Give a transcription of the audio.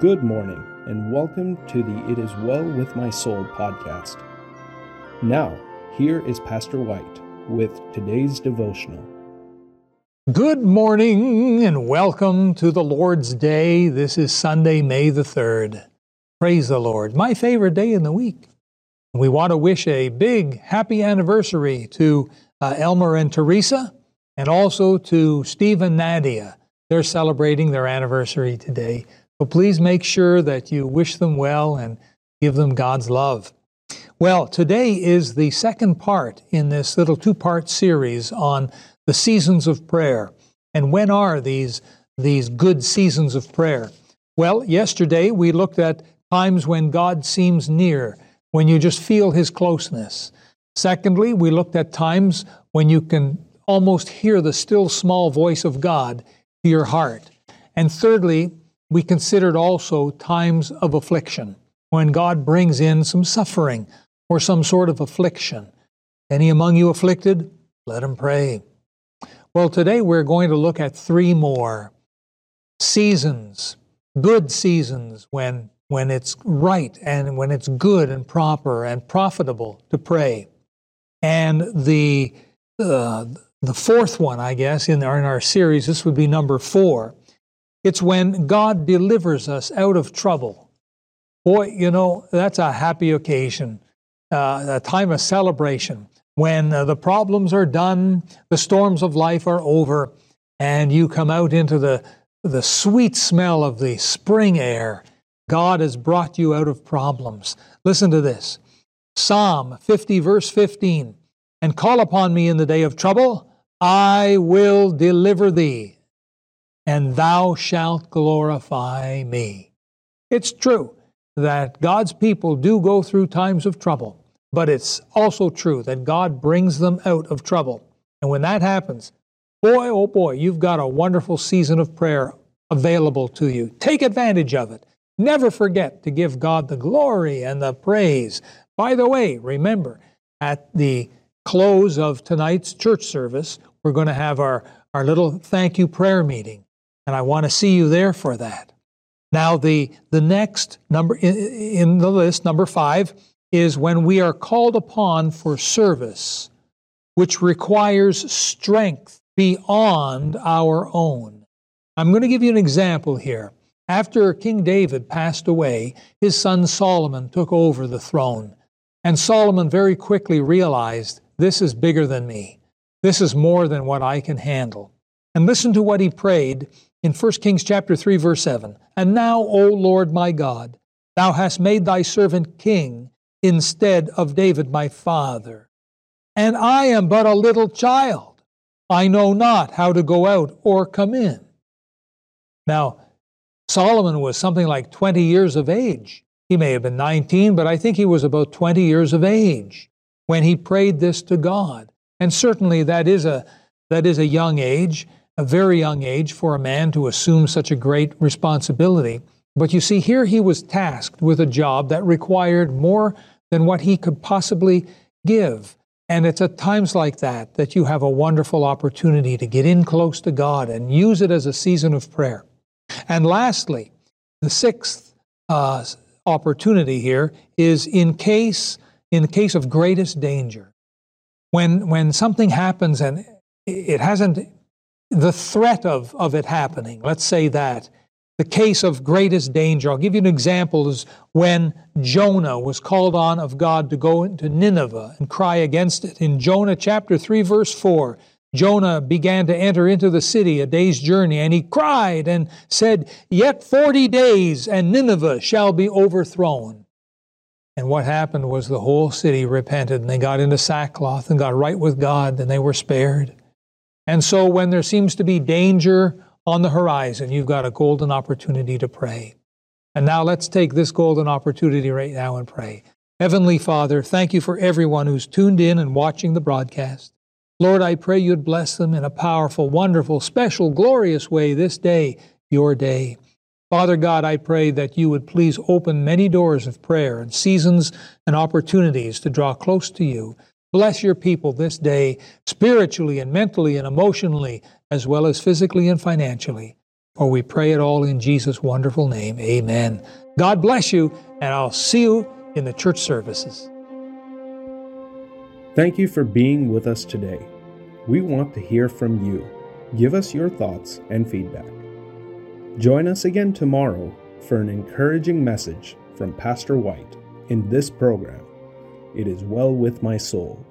Good morning, and welcome to the It Is Well With My Soul podcast. Now, here is Pastor White with today's devotional. Good morning, and welcome to the Lord's Day. This is Sunday, May the 3rd. Praise the Lord, my favorite day in the week. We want to wish a big happy anniversary to uh, Elmer and Teresa, and also to Steve and Nadia. They're celebrating their anniversary today. So please make sure that you wish them well and give them God's love. Well, today is the second part in this little two part series on the seasons of prayer. And when are these, these good seasons of prayer? Well, yesterday we looked at times when God seems near, when you just feel his closeness. Secondly, we looked at times when you can almost hear the still small voice of God to your heart. And thirdly, we considered also times of affliction, when God brings in some suffering or some sort of affliction. Any among you afflicted? Let him pray. Well, today we're going to look at three more seasons, good seasons when, when it's right and when it's good and proper and profitable to pray. And the, uh, the fourth one, I guess, in our, in our series, this would be number four. It's when God delivers us out of trouble. Boy, you know, that's a happy occasion, uh, a time of celebration when uh, the problems are done, the storms of life are over, and you come out into the, the sweet smell of the spring air. God has brought you out of problems. Listen to this Psalm 50, verse 15. And call upon me in the day of trouble I will deliver thee, and thou shalt glorify me. It's true that God's people do go through times of trouble, but it's also true that God brings them out of trouble. And when that happens, boy, oh boy, you've got a wonderful season of prayer available to you. Take advantage of it. Never forget to give God the glory and the praise. By the way, remember, at the close of tonight's church service, we're going to have our, our little thank you prayer meeting. And I want to see you there for that. Now, the, the next number in, in the list, number five, is when we are called upon for service, which requires strength beyond our own. I'm going to give you an example here. After King David passed away, his son Solomon took over the throne. And Solomon very quickly realized this is bigger than me. This is more than what I can handle. And listen to what he prayed in 1 Kings chapter 3 verse 7. And now, O Lord my God, thou hast made thy servant king instead of David my father. And I am but a little child. I know not how to go out or come in. Now, Solomon was something like 20 years of age. He may have been 19, but I think he was about 20 years of age when he prayed this to God. And certainly that is a, that is a young age, a very young age for a man to assume such a great responsibility. But you see, here he was tasked with a job that required more than what he could possibly give. And it's at times like that that you have a wonderful opportunity to get in close to God and use it as a season of prayer. And lastly, the sixth uh, opportunity here is in case in the case of greatest danger. When, when something happens and it hasn't, the threat of, of it happening, let's say that, the case of greatest danger. I'll give you an example is when Jonah was called on of God to go into Nineveh and cry against it. In Jonah chapter 3 verse 4, Jonah began to enter into the city a day's journey and he cried and said, "Yet 40 days and Nineveh shall be overthrown." And what happened was the whole city repented and they got into sackcloth and got right with God and they were spared. And so when there seems to be danger on the horizon, you've got a golden opportunity to pray. And now let's take this golden opportunity right now and pray. Heavenly Father, thank you for everyone who's tuned in and watching the broadcast. Lord, I pray you'd bless them in a powerful, wonderful, special, glorious way this day, your day. Father God, I pray that you would please open many doors of prayer and seasons and opportunities to draw close to you. Bless your people this day, spiritually and mentally and emotionally, as well as physically and financially. For we pray it all in Jesus' wonderful name. Amen. God bless you, and I'll see you in the church services. Thank you for being with us today. We want to hear from you. Give us your thoughts and feedback. Join us again tomorrow for an encouraging message from Pastor White in this program. It is well with my soul.